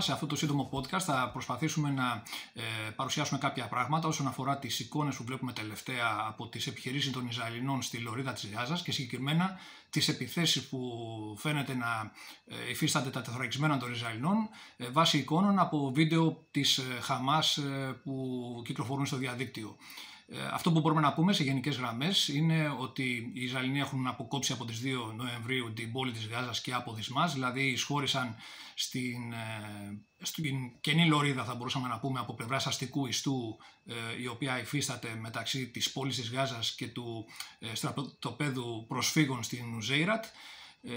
Γεια σας φίλοι μας, σε αυτό το σύντομο podcast θα προσπαθήσουμε να ε, παρουσιάσουμε κάποια πράγματα όσον αφορά τις εικόνες που βλέπουμε τελευταία από τις επιχειρήσεις των Ισραηλινών στη Λωρίδα της Γάζας και συγκεκριμένα τις επιθέσεις που φαίνεται να ε, υφίστανται τα τεθωρακισμένα των Ισραηλινών ε, βάσει εικόνων από βίντεο της ε, Χαμάς ε, που κυκλοφορούν στο διαδίκτυο. Ε, αυτό που μπορούμε να πούμε σε γενικές γραμμές είναι ότι οι Ισραηλοί έχουν αποκόψει από τις 2 Νοεμβρίου την πόλη της Γάζας και από Δυσμάς, δηλαδή εισχώρησαν στην, ε, στην κενή λωρίδα θα μπορούσαμε να πούμε από πλευράς αστικού ιστού ε, η οποία υφίσταται μεταξύ της πόλης της Γάζας και του στρατοπέδου προσφύγων στην Ουζέιρατ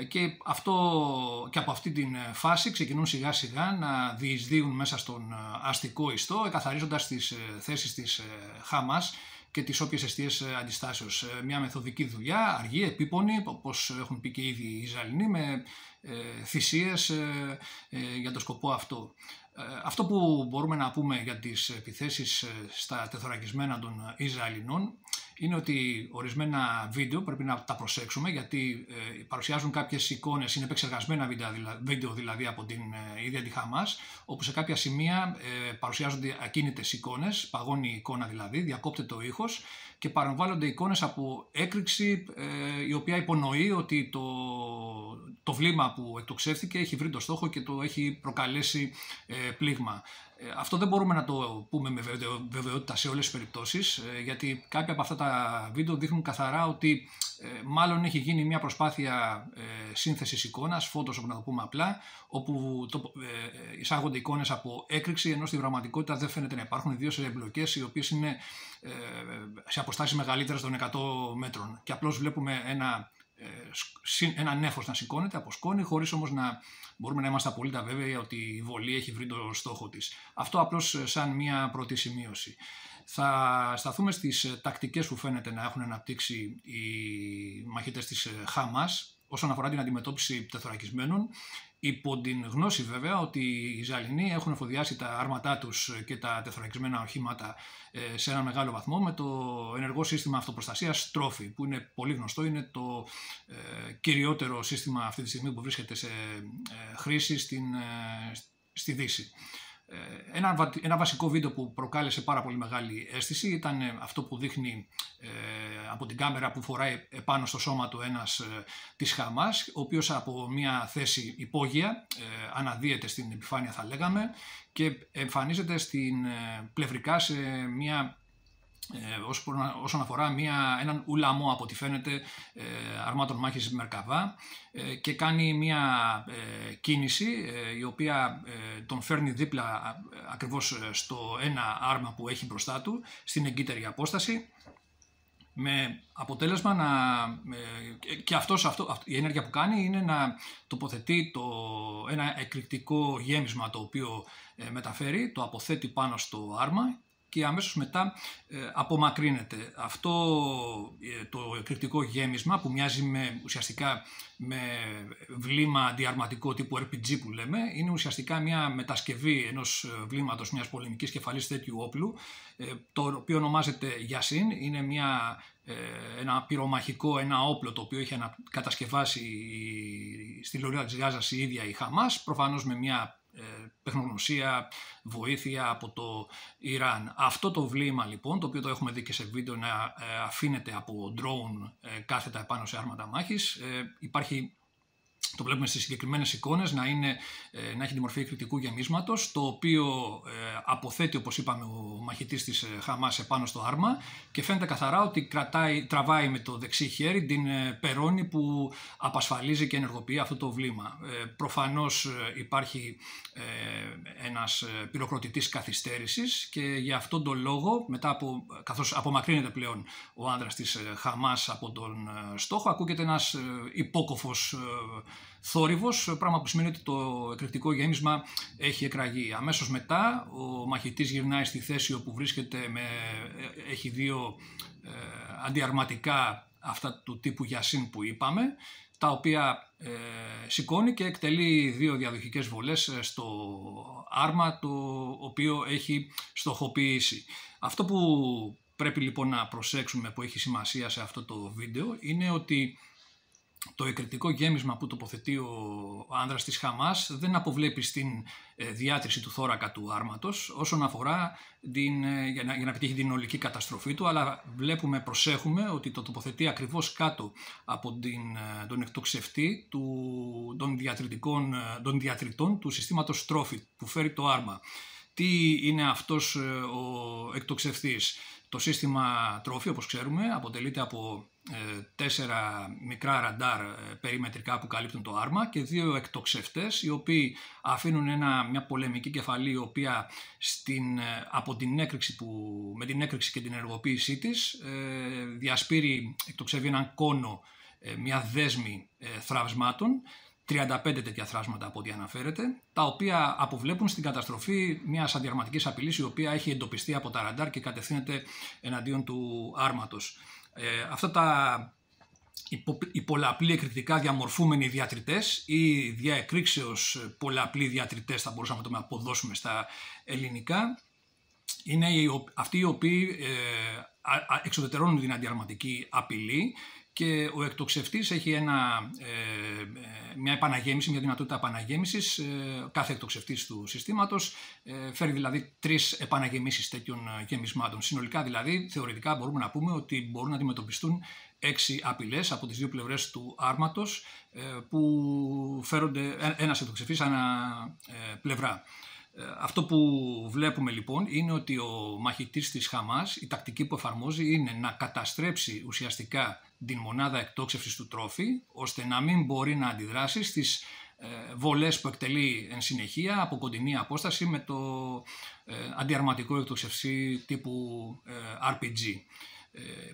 και, αυτό, και από αυτή την φάση ξεκινούν σιγά σιγά να διεισδύουν μέσα στον αστικό ιστό εκαθαρίζοντας τις θέσεις της Χάμας και τις όποιες αιστείες ε, αντιστάσεως. Ε, μια μεθοδική δουλειά, αργή, επίπονη, όπως έχουν πει και ήδη οι Ισραηλινοί, με ε, θυσίες για το σκοπό αυτό. Αυτό που μπορούμε να πούμε για τις επιθέσεις στα τεθωρακισμένα των Ισραηλινών είναι ότι ορισμένα βίντεο πρέπει να τα προσέξουμε γιατί ε, παρουσιάζουν κάποιες εικόνες, είναι επεξεργασμένα βίντεο δηλαδή από την ε, ίδια τη Χαμάς, όπου σε κάποια σημεία ε, παρουσιάζονται ακίνητες εικόνες, παγώνει η εικόνα δηλαδή, διακόπτεται ο ήχος και παρεμβάλλονται εικόνες από έκρηξη ε, η οποία υπονοεί ότι το, το βλήμα που εκτοξεύθηκε έχει βρει το στόχο και το έχει προκαλέσει ε, πλήγμα. Ε, αυτό δεν μπορούμε να το πούμε με βεβαιότητα σε όλες τις περιπτώσεις ε, γιατί κάποια από αυτά τα βίντεο δείχνουν καθαρά ότι ε, μάλλον έχει γίνει μια προσπάθεια σύνθεσης εικόνας, φώτος όπως να το πούμε απλά, όπου το, εισάγονται εικόνες από έκρηξη ενώ στη πραγματικότητα δεν φαίνεται να υπάρχουν ιδίως σε εμπλοκές οι οποίες είναι σε αποστάσεις μεγαλύτερες των 100 μέτρων. Και απλώς βλέπουμε ένα ένα νέφος να σηκώνεται από σκόνη χωρίς όμως να μπορούμε να είμαστε απολύτως βέβαιοι ότι η βολή έχει βρει το στόχο της. Αυτό απλώς ε, σαν μια πρώτη σημείωση. Θα σταθούμε στις ε, τακτικές που φαίνεται να έχουν αναπτύξει οι μαχητές της ε, Χαμάς όσον αφορά την αντιμετώπιση τεθωρακισμένων υπό την γνώση βέβαια ότι οι Ισραηλινοί έχουν εφοδιάσει τα άρματά τους και τα τεθωρακισμένα οχήματα ε, σε ένα μεγάλο βαθμό με το ενεργό σύστημα αυτοπροστασίας Trophy που είναι πολύ γνωστό, είναι το ε, κυριότερο σύστημα αυτή τη στιγμή που βρίσκεται σε ε, χρήση στην, στη Δύση. Ε, ένα, ένα βασικό βίντεο που προκάλεσε πάρα πολύ μεγάλη αίσθηση ήταν ε, αυτό που δείχνει ε, από την κάμερα που φοράει επάνω στο σώμα του ένας ε, της Χαμάς, ο οποίος από μια θέση υπόγεια ε, αναδύεται στην επιφάνεια θα λέγαμε και εμφανίζεται στην, πλευρικά σε μια ε, όσον αφορά μια, έναν ουλαμό από ό,τι φαίνεται ε, αρμάτων μάχης Μερκαβά ε, και κάνει μια ε, κίνηση ε, η οποία τον φέρνει δίπλα ακριβώς στο ένα άρμα που έχει μπροστά του στην εγκύτερη απόσταση με αποτέλεσμα να, και αυτός, αυτό, η ενέργεια που κάνει είναι να τοποθετεί το, ένα εκρηκτικό γέμισμα το οποίο μεταφέρει, το αποθέτει πάνω στο άρμα και αμέσως μετά ε, απομακρύνεται. Αυτό ε, το εκρηκτικό γέμισμα που μοιάζει με, ουσιαστικά με βλήμα αντιαρματικό τύπου RPG που λέμε, είναι ουσιαστικά μια μετασκευή ενός ε, βλήματος μιας πολεμικής κεφαλής τέτοιου όπλου, το οποίο ονομάζεται Γιασίν, είναι μια, ένα πυρομαχικό, ένα όπλο το οποίο είχε κατασκευάσει στη Λωρίδα της Γάζας η ίδια η Χαμάς, προφανώς με μια τεχνογνωσία, βοήθεια από το Ιράν. Αυτό το βλήμα λοιπόν, το οποίο το έχουμε δει και σε βίντεο να ε, αφήνεται από drone ε, κάθετα επάνω σε άρματα μάχης, ε, υπάρχει το βλέπουμε στις συγκεκριμένες εικόνες να, είναι, ε, να έχει τη μορφή κριτικού γεμίσματος το οποίο ε, αποθέτει όπως είπαμε ο μαχητής της ε, Χαμάς επάνω στο άρμα και φαίνεται καθαρά ότι κρατάει, τραβάει με το δεξί χέρι την περώνη που απασφαλίζει και ενεργοποιεί αυτό το βλήμα. Προφανώς υπάρχει ένας πυροκροτητής καθυστέρησης και για αυτόν τον λόγο μετά από, καθώς απομακρύνεται πλέον ο άνδρας της Χαμάς από τον στόχο ακούγεται ένας υπόκοφος θόρυβος, πράγμα που σημαίνει ότι το εκρηκτικό γέμισμα έχει εκραγεί. Αμέσως μετά ο μαχητής γυρνάει στη θέση όπου βρίσκεται, με, έχει δύο ε, αντιαρματικά αυτά του τύπου Γιασίν που είπαμε, τα οποία ε, σηκώνει και εκτελεί δύο διαδοχικές βολές ε, στο άρμα το οποίο έχει στοχοποιήσει. Αυτό που πρέπει λοιπόν να προσέξουμε που έχει σημασία σε αυτό το βίντεο είναι ότι το εκρητικό γέμισμα που τοποθετεί ο άνδρας της Χαμάς δεν αποβλέπει στην ε, διάτρηση του θώρακα του άρματος όσον αφορά την, ε, για, να, για να πετύχει την ολική καταστροφή του αλλά βλέπουμε, προσέχουμε ότι το τοποθετεί ακριβώς κάτω από την, ε, τον εκτοξευτή του, των, διατρητικών, των διατριτών του συστήματος τρόφι που φέρει το άρμα. Τι είναι αυτός ο εκτοξευτής; Το σύστημα τρόφι, όπως ξέρουμε, αποτελείται από ε, τέσσερα μικρά ραντάρ ε, περιμετρικά που καλύπτουν το άρμα και δύο εκτοξευτές οι οποίοι αφήνουν ένα, μια πολεμική κεφαλή η οποία στην, ε, από την έκρηξη που, με την έκρηξη και την ενεργοποίησή της διασπείρει, εκτοξεύει έναν κόνο, μια δέσμη θραυσμάτων 35 τέτοια θράσματα από ό,τι αναφέρεται, τα οποία αποβλέπουν στην καταστροφή μιας αντιαρματική απειλής η οποία έχει εντοπιστεί από τα ραντάρ και κατευθύνεται εναντίον του άρματος. Ε, αυτά τα οι πολλαπλοί εκρηκτικά διαμορφούμενοι διατριτές ή διακρίξεως πολλαπλοί διατριτές θα μπορούσαμε να το αποδώσουμε στα ελληνικά είναι αυτοί οι οποίοι ε, εξοδετερώνουν την αντιαρματική απειλή και ο εκτοξευτής έχει ένα, ε, ε, μια επαναγέμιση, μια δυνατότητα επαναγέμισης ε, κάθε εκτοξευτής του συστήματος φέρει δηλαδή τρεις επαναγεμίσεις τέτοιων γεμισμάτων. Συνολικά δηλαδή θεωρητικά μπορούμε να πούμε ότι μπορούν να αντιμετωπιστούν έξι απειλές από τις δύο πλευρές του άρματος που φέρονται ένας εκτοξευτής ανά πλευρά. Αυτό που βλέπουμε λοιπόν είναι ότι ο μαχητής της Χαμάς, η τακτική που εφαρμόζει είναι να καταστρέψει ουσιαστικά την μονάδα εκτόξευσης του τρόφι, ώστε να μην μπορεί να αντιδράσει στις ε, βολές που εκτελεί εν συνεχεία από κοντινή απόσταση με το ε, αντιαρματικό εκτοξευσή τύπου ε, RPG.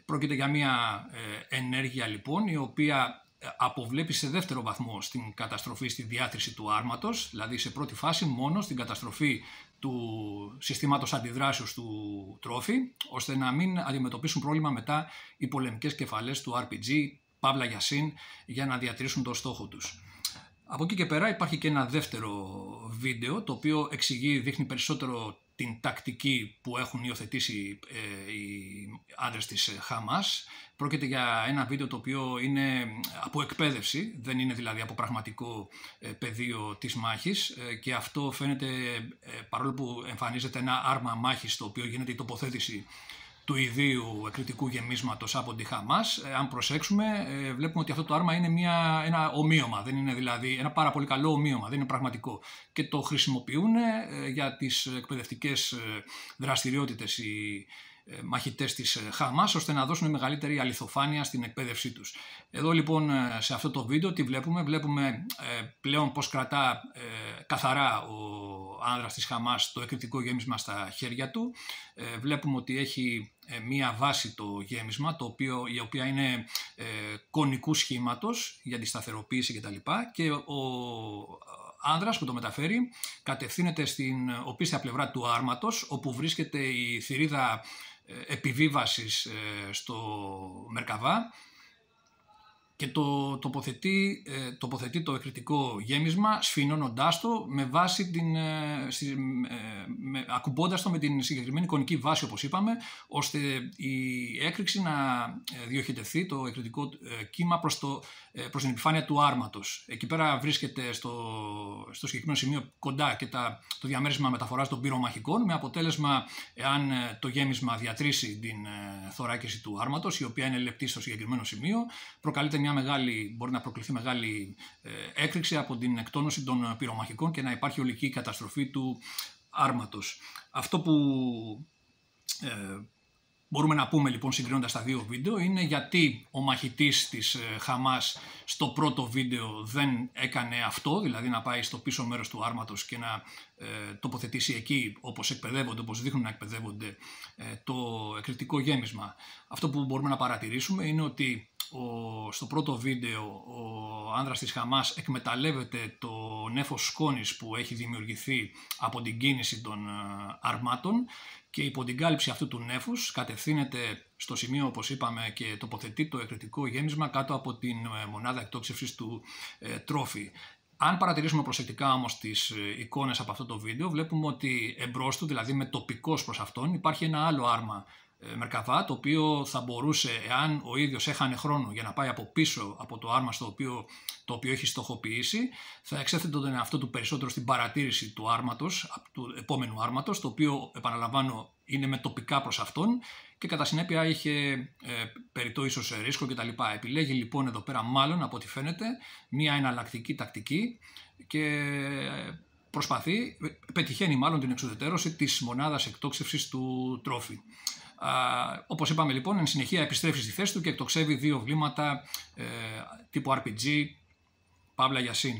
Πρόκειται για μια ενέργεια λοιπόν η οποία αποβλέπει σε δεύτερο βαθμό στην καταστροφή στη διάτρηση του άρματος, δηλαδή σε πρώτη φάση μόνο στην καταστροφή του συστήματος αντιδράσεως του τρόφι, ώστε να μην αντιμετωπίσουν πρόβλημα μετά οι πολεμικές κεφαλές του RPG, Παύλα Γιασίν, για να διατηρήσουν το στόχο τους. Από εκεί και πέρα υπάρχει και ένα δεύτερο βίντεο, το οποίο εξηγεί, δείχνει περισσότερο την τακτική που έχουν υιοθετήσει ε, οι άντρες της Χαμάς. Πρόκειται για ένα βίντεο το οποίο είναι από εκπαίδευση, δεν είναι δηλαδή από πραγματικό ε, πεδίο της μάχης ε, και αυτό φαίνεται παρόλο που εμφανίζεται ένα άρμα μάχης το οποίο γίνεται η τοποθέτηση του ιδίου εκρητικού γεμίσματος από τη Χαμάς. Ε, αν προσέξουμε, ε, βλέπουμε ότι αυτό το άρμα είναι μια, ένα ομοίωμα, δεν είναι δηλαδή ένα πάρα πολύ καλό ομοίωμα, δεν είναι πραγματικό. Και το χρησιμοποιούν ε, για τις εκπαιδευτικές δραστηριότητες οι μαχητές της Χαμάς ώστε να δώσουν μεγαλύτερη αληθοφάνεια στην εκπαίδευσή τους. Εδώ λοιπόν σε αυτό το βίντεο τι βλέπουμε, βλέπουμε πλέον πως κρατά καθαρά ο άνδρας της Χαμάς το εκρητικό γέμισμα στα χέρια του. Βλέπουμε ότι έχει ε, μία βάση το γέμισμα, το οποίο, η οποία είναι ε, κονικού σχήματος για τη σταθεροποίηση κτλ. Και ο άνδρας που το μεταφέρει κατευθύνεται στην οπίστια πλευρά του άρματος, όπου βρίσκεται η θηρίδα ε, επιβίβασης στο Μερκαβά και το τοποθετεί, ε, τοποθετεί το εκρητικό γέμισμα σφινώνοντάς το με βάση την, ε, ε, με, ακουμπώντας το με την συγκεκριμένη εικονική βάση όπως είπαμε ώστε η έκρηξη να διοχετευθεί το εκρητικό κύμα προς, το, προς την επιφάνεια του άρματος. Εκεί πέρα βρίσκεται στο, στο συγκεκριμένο σημείο κοντά και τα, το διαμέρισμα μεταφοράς των πυρομαχικών με αποτέλεσμα εάν το γέμισμα διατρήσει την θωράκιση του άρματος η οποία είναι λεπτή στο συγκεκριμένο σημείο προκαλείται μια μεγάλη, μπορεί να προκληθεί μεγάλη ε, έκρηξη από την εκτόνωση των πυρομαχικών και να υπάρχει ολική καταστροφή του άρματος. Αυτό που ε, μπορούμε να πούμε λοιπόν συγκρίνοντας τα δύο βίντεο είναι γιατί ο μαχητής της ε, Χαμάς στο πρώτο βίντεο δεν έκανε αυτό, δηλαδή να πάει στο πίσω μέρος του άρματος και να τοποθετήσει εκεί όπως εκπαιδεύονται, όπως δείχνουν να εκπαιδεύονται το εκρητικό γέμισμα. Αυτό που μπορούμε να παρατηρήσουμε είναι ότι ο, στο πρώτο βίντεο ο άνδρας της Χαμάς εκμεταλλεύεται το νέφος σκόνης που έχει δημιουργηθεί από την κίνηση των ε, αρμάτων και υπό την κάλυψη αυτού του νέφους κατευθύνεται στο σημείο όπως είπαμε και τοποθετεί το εκρητικό γέμισμα κάτω από την ε, μονάδα εκτόξευσης του ε, τρόφι. Αν παρατηρήσουμε προσεκτικά όμως τις εικόνες από αυτό το βίντεο βλέπουμε ότι εμπρός του, δηλαδή με τοπικός προς αυτόν, υπάρχει ένα άλλο άρμα Μερκαβά, το οποίο θα μπορούσε, εάν ο ίδιος έχανε χρόνο για να πάει από πίσω από το άρμα στο οποίο, το οποίο έχει στοχοποιήσει, θα εξέθετε τον εαυτό του περισσότερο στην παρατήρηση του άρματος, του επόμενου άρματος, το οποίο, επαναλαμβάνω, είναι με τοπικά προς αυτόν και κατά συνέπεια είχε ε, περιττό ίσως ρίσκο κτλ. Επιλέγει λοιπόν εδώ πέρα μάλλον από ό,τι φαίνεται μια εναλλακτική τακτική και προσπαθεί, πετυχαίνει μάλλον την εξουδετερώση της μονάδας εκτόξευσης του τρόφι. Α, όπως είπαμε λοιπόν, εν συνεχεία επιστρέφει στη θέση του και εκτοξεύει δύο βλήματα ε, τύπου RPG, Παύλα Γιασίν.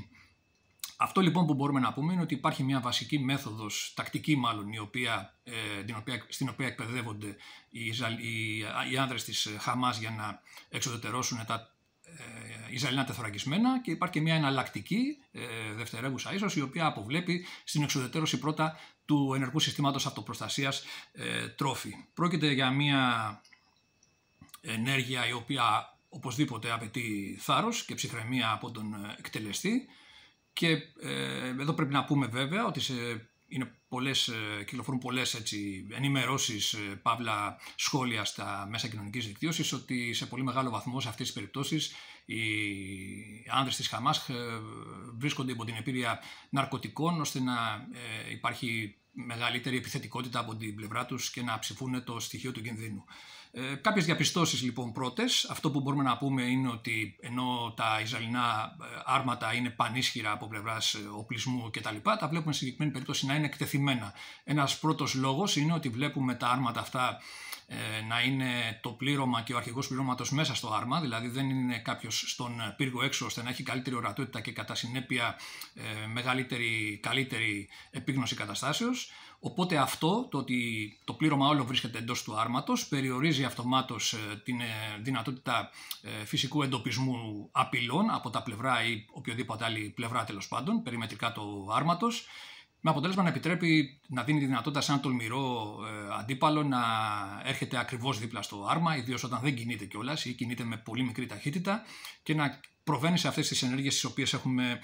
Αυτό λοιπόν που μπορούμε να πούμε είναι ότι υπάρχει μια βασική μέθοδος, τακτική μάλλον, η οποία, ε, την οποία, στην οποία εκπαιδεύονται οι, οι, οι άνδρες της Χαμάς για να εξοδετερώσουν τα ε, Ισραηλινά τεθωρακισμένα και υπάρχει και μια εναλλακτική ε, δευτερεύουσα ίσως η οποία αποβλέπει στην εξοδετερώση πρώτα του ενεργού συστήματος αυτοπροστασίας ε, τρόφι. Πρόκειται για μια ενέργεια η οποία οπωσδήποτε απαιτεί θάρρος και ψυχραιμία από τον εκτελεστή και ε, εδώ πρέπει να πούμε βέβαια ότι σε, είναι πολλές, ε, κυκλοφορούν πολλές έτσι, ενημερώσεις, ε, παύλα σχόλια στα μέσα κοινωνικής δικτύωσης ότι σε πολύ μεγάλο βαθμό σε αυτές τις περιπτώσεις οι άνδρες της Χαμάς βρίσκονται υπό την επίρρεια ναρκωτικών ώστε να υπάρχει μεγαλύτερη επιθετικότητα από την πλευρά τους και να ψηφούν το στοιχείο του κινδύνου. Ε, κάποιες διαπιστώσεις λοιπόν πρώτες. Αυτό που μπορούμε να πούμε είναι ότι ενώ τα Ισραηλινά ε, άρματα είναι πανίσχυρα από πλευράς ε, οπλισμού κτλ. Τα, τα βλέπουμε σε συγκεκριμένη περίπτωση να είναι εκτεθειμένα. Ένας πρώτος λόγος είναι ότι βλέπουμε τα άρματα αυτά ε, να είναι το πλήρωμα και ο αρχηγός πληρώματος μέσα στο άρμα, δηλαδή δεν είναι κάποιος στον πύργο έξω ώστε να έχει καλύτερη ορατότητα και κατά συνέπεια μεγαλύτερη, καλύτερη επίγνωση καταστάσεως. Οπότε αυτό, το ότι το πλήρωμα όλο βρίσκεται εντός του άρματος, περιορίζει αυτομάτως ε, την ε, δυνατότητα ε, φυσικού εντοπισμού απειλών από τα πλευρά ή οποιοδήποτε άλλη πλευρά τέλος πάντων, περιμετρικά του άρματος, με αποτέλεσμα να επιτρέπει να δίνει τη δυνατότητα σε ένα τολμηρό αντίπαλο να έρχεται ακριβώς δίπλα στο άρμα, ιδίως όταν δεν κινείται κιόλας ή κινείται με πολύ μικρή ταχύτητα και να προβαίνει σε αυτές τις ενέργειες τις οποίες έχουμε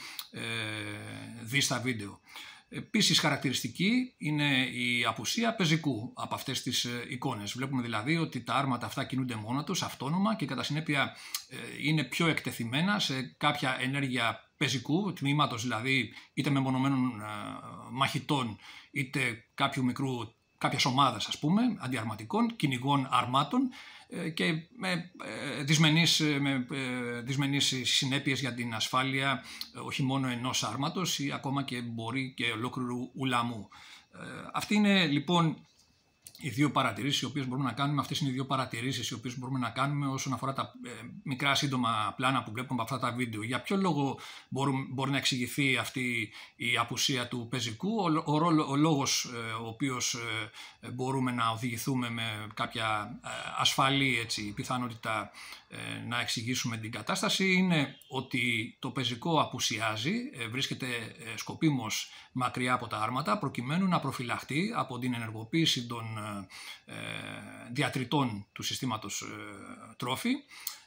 δει στα βίντεο. Επίσης χαρακτηριστική είναι η απουσία πεζικού από αυτές τις ε, εικόνες. Βλέπουμε δηλαδή ότι τα άρματα αυτά κινούνται μόνα τους, αυτόνομα και κατά συνέπεια ε, είναι πιο εκτεθειμένα σε κάποια ενέργεια πεζικού, τμήματος δηλαδή είτε μεμονωμένων ε, μαχητών είτε κάποιου μικρού κάποιας ομάδας, ας πούμε, αντιαρματικών, κυνηγών αρμάτων ε, και με ε, δυσμενείς, ε, με δυσμενείς συνέπειες για την ασφάλεια όχι μόνο ενός άρματος ή ακόμα και μπορεί και ολόκληρου ουλαμού. Αυτή είναι λοιπόν οι δύο παρατηρήσεις οι οποίες μπορούμε να κάνουμε, αυτές είναι οι δύο παρατηρήσεις οι οποίες μπορούμε να κάνουμε όσον αφορά τα ε, μικρά σύντομα πλάνα που βλέπουμε από αυτά τα βίντεο. Για ποιο λόγο μπορούμε, μπορεί να εξηγηθεί αυτή η απουσία του πεζικού, ο, ο, ο, ο λόγος ε, ο οποίος ε, μπορούμε να οδηγηθούμε με κάποια ε, ασφαλή έτσι, πιθανότητα ε, να εξηγήσουμε την κατάσταση είναι ότι το πεζικό απουσιάζει, ε, βρίσκεται ε, σκοπίμως μακριά από τα άρματα προκειμένου να προφυλαχτεί από την ενεργοποίηση των διατριτών του συστήματος τρόφι.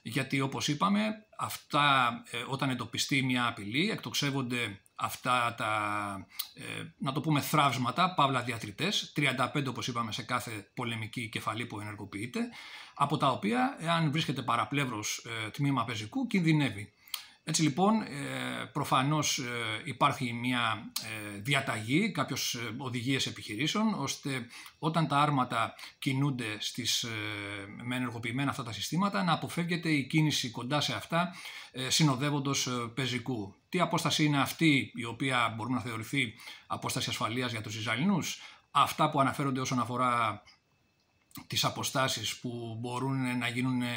Γιατί όπως είπαμε αυτά όταν εντοπιστεί μια απειλή εκτοξεύονται αυτά τα, να το πούμε, θράψματα, παύλα διατριτές, 35 όπως είπαμε σε κάθε πολεμική κεφαλή που ενεργοποιείται, από τα οποία, εάν βρίσκεται παραπλεύρος ε, τμήμα πεζικού, κινδυνεύει. Έτσι λοιπόν, ε, προφανώς ε, υπάρχει μια ε, διαταγή, κάποιες οδηγίες επιχειρήσεων, ώστε όταν τα άρματα κινούνται στις, με ενεργοποιημένα αυτά τα συστήματα, να αποφεύγεται η κίνηση κοντά σε αυτά, συνοδεύοντος πεζικού. Τι απόσταση είναι αυτή, η οποία μπορούμε να θεωρηθεί απόσταση ασφαλείας για τους Ισραηλινούς, αυτά που αναφέρονται όσον αφορά τις αποστάσεις που μπορούν να γίνουν, ε,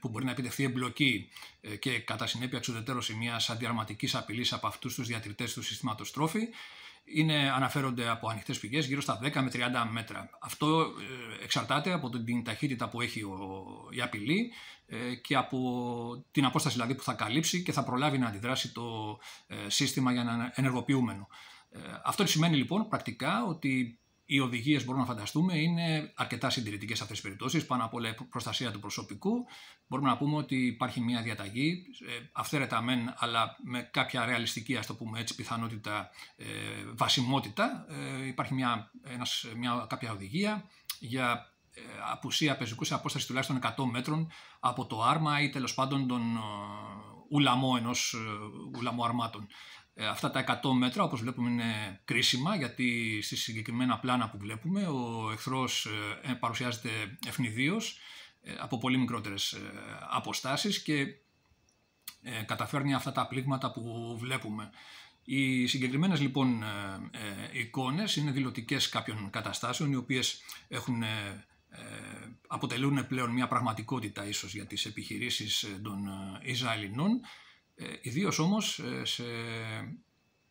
που μπορεί να επιτευχθεί εμπλοκή ε, και κατά συνέπεια εξουδετερώση μιας αντιαρματικής απειλής από αυτούς τους διατηρητές του συστήματος τρόφι είναι, αναφέρονται από ανοιχτές πηγές γύρω στα 10 με 30 μέτρα. Αυτό ε, εξαρτάται από την ταχύτητα που έχει η απειλή και από την απόσταση δηλαδή που θα καλύψει και θα προλάβει να αντιδράσει το σύστημα για να ενεργοποιούμενο. Αυτό σημαίνει λοιπόν πρακτικά ότι οι οδηγίες μπορούμε να φανταστούμε είναι αρκετά συντηρητικές σε αυτές τις περιπτώσεις. Πάνω απ' όλα η προστασία του προσωπικού. Μπορούμε να πούμε ότι υπάρχει μια διαταγή, ε, αυθαίρετα μεν, αλλά με κάποια ρεαλιστική, ας το πούμε έτσι, πιθανότητα ε, βασιμότητα. Ε, υπάρχει μια, ένας, μια κάποια οδηγία για απουσία πεζικού σε απόσταση τουλάχιστον 100 μέτρων από το άρμα ή τέλος πάντων τον ουλαμό ενός ουλαμό αρμάτων. Αυτά τα 100 μέτρα όπως βλέπουμε είναι κρίσιμα γιατί στη συγκεκριμένα πλάνα που βλέπουμε ο εχθρός παρουσιάζεται ευνηδίως από πολύ μικρότερες αποστάσεις και καταφέρνει αυτά τα πλήγματα που βλέπουμε. Οι συγκεκριμένες λοιπόν ε, ε, εικόνες είναι δηλωτικές κάποιων καταστάσεων οι οποίες έχουν, ε, αποτελούν πλέον μια πραγματικότητα ίσως για τις επιχειρήσεις των Ισραηλινών ιδίως όμως σε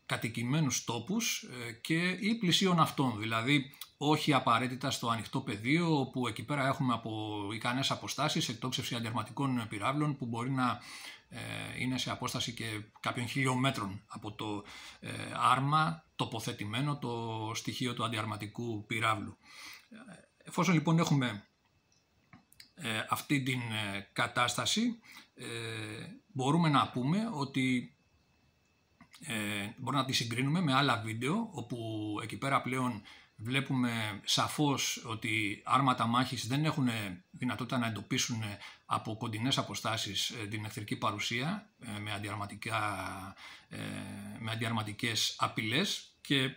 κατοικημένους τόπους και ή πλησίων αυτών, δηλαδή όχι απαραίτητα στο ανοιχτό πεδίο όπου εκεί πέρα έχουμε από ικανές αποστάσεις εκτόξευση αντιαρματικών πυράβλων που μπορεί να ε, είναι σε απόσταση και κάποιων χιλιόμετρων από το ε, άρμα τοποθετημένο το στοιχείο του αντιαρματικού πυράβλου. Ε, εφόσον λοιπόν έχουμε αυτή την κατάσταση μπορούμε να πούμε ότι μπορούμε να τη συγκρίνουμε με άλλα βίντεο όπου εκεί πέρα πλέον βλέπουμε σαφώς ότι άρματα μάχης δεν έχουν δυνατότητα να εντοπίσουν από κοντινές αποστάσεις ε, την εχθρική παρουσία ε, με, αντιαρματικά, ε, με αντιαρματικές απειλές και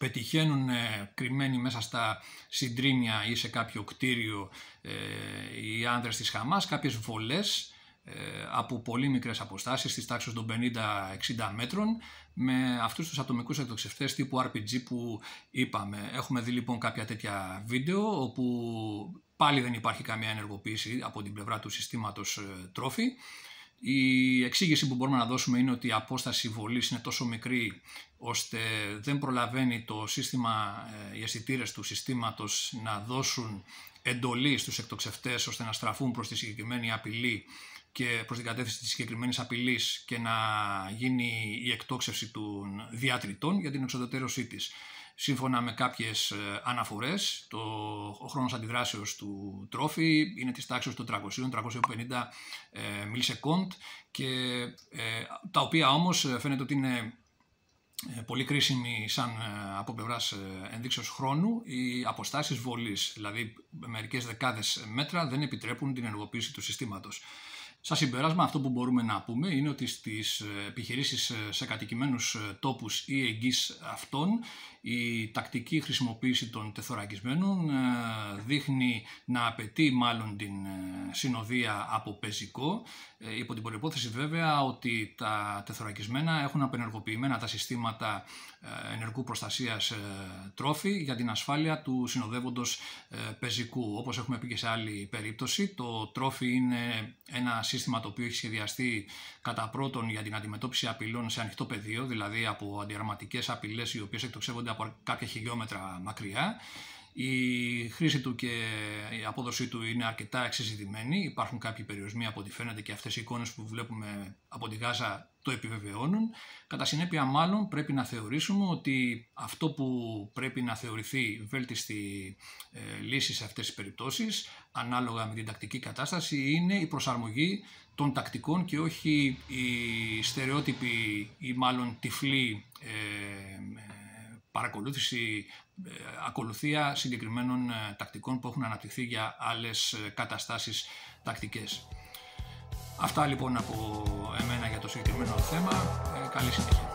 πετυχαίνουν κρυμμένοι μέσα στα συντρίμια ή σε κάποιο κτίριο οι άνδρες της Χαμάς κάποιες βολές από πολύ μικρές αποστάσεις στις τάξεις των 50-60 μέτρων με αυτούς τους ατομικούς εκτοξευτές τύπου RPG που είπαμε. Έχουμε δει λοιπόν κάποια τέτοια βίντεο όπου πάλι δεν υπάρχει καμία ενεργοποίηση από την πλευρά του συστήματος ε, τρόφι. Η εξήγηση που μπορούμε να δώσουμε είναι ότι η απόσταση βολής είναι τόσο μικρή ώστε δεν προλαβαίνει το σύστημα, ε, οι αισθητήρες του συστήματος να δώσουν εντολή στους εκτοξευτές ώστε να στραφούν προς τη συγκεκριμένη απειλή και προς την κατεύθυνση της συγκεκριμένης απειλής και να γίνει η εκτόξευση των διατριτών για την εξοδοτέρωσή της. Σύμφωνα με κάποιες ε, αναφορές, το, ο χρόνος αντιδράσεως του τρόφι είναι της τάξης των 300-350 ε, μιλισεκόντ και ε, τα οποία όμως φαίνεται ότι είναι πολύ κρίσιμη σαν από πλευράς ενδείξεως χρόνου οι αποστάσεις βολής, δηλαδή μερικές δεκάδες μέτρα δεν επιτρέπουν την ενεργοποίηση του συστήματος. Σαν συμπέρασμα αυτό που μπορούμε να πούμε είναι ότι στις ε, επιχειρήσεις ε, σε κατοικημένους ε, τόπους ή εγγύς αυτών η τακτική χρησιμοποίηση των τεθωρακισμένων δείχνει να απαιτεί μάλλον την συνοδεία από πεζικό υπό την προϋπόθεση βέβαια ότι τα τεθωρακισμένα έχουν απενεργοποιημένα τα συστήματα ενεργού προστασίας τρόφι για την ασφάλεια του συνοδεύοντος πεζικού. Όπως έχουμε πει και σε άλλη περίπτωση, το τρόφι είναι ένα σύστημα το οποίο έχει σχεδιαστεί κατά πρώτον για την αντιμετώπιση απειλών σε ανοιχτό πεδίο, δηλαδή από αντιαρματικές απειλές οι οποίες εκτοξεύονται από κάποια χιλιόμετρα μακριά. Η χρήση του και η απόδοσή του είναι αρκετά εξεζητημένη. Υπάρχουν κάποιοι περιορισμοί από ό,τι φαίνεται και αυτές οι εικόνες που βλέπουμε από τη Γάζα το επιβεβαιώνουν. Κατά συνέπεια μάλλον πρέπει να θεωρήσουμε ότι αυτό που πρέπει να θεωρηθεί βέλτιστη ε, λύση σε αυτές τις περιπτώσεις ανάλογα με την τακτική κατάσταση είναι η προσαρμογή των τακτικών και όχι η στερεότυπη ή μάλλον τυφλή ε, παρακολούθηση, ε, ακολουθία συγκεκριμένων ε, τακτικών που έχουν αναπτυχθεί για άλλες ε, καταστάσεις τακτικές. Αυτά λοιπόν από εμένα για το συγκεκριμένο θέμα. Καλή συνέχεια.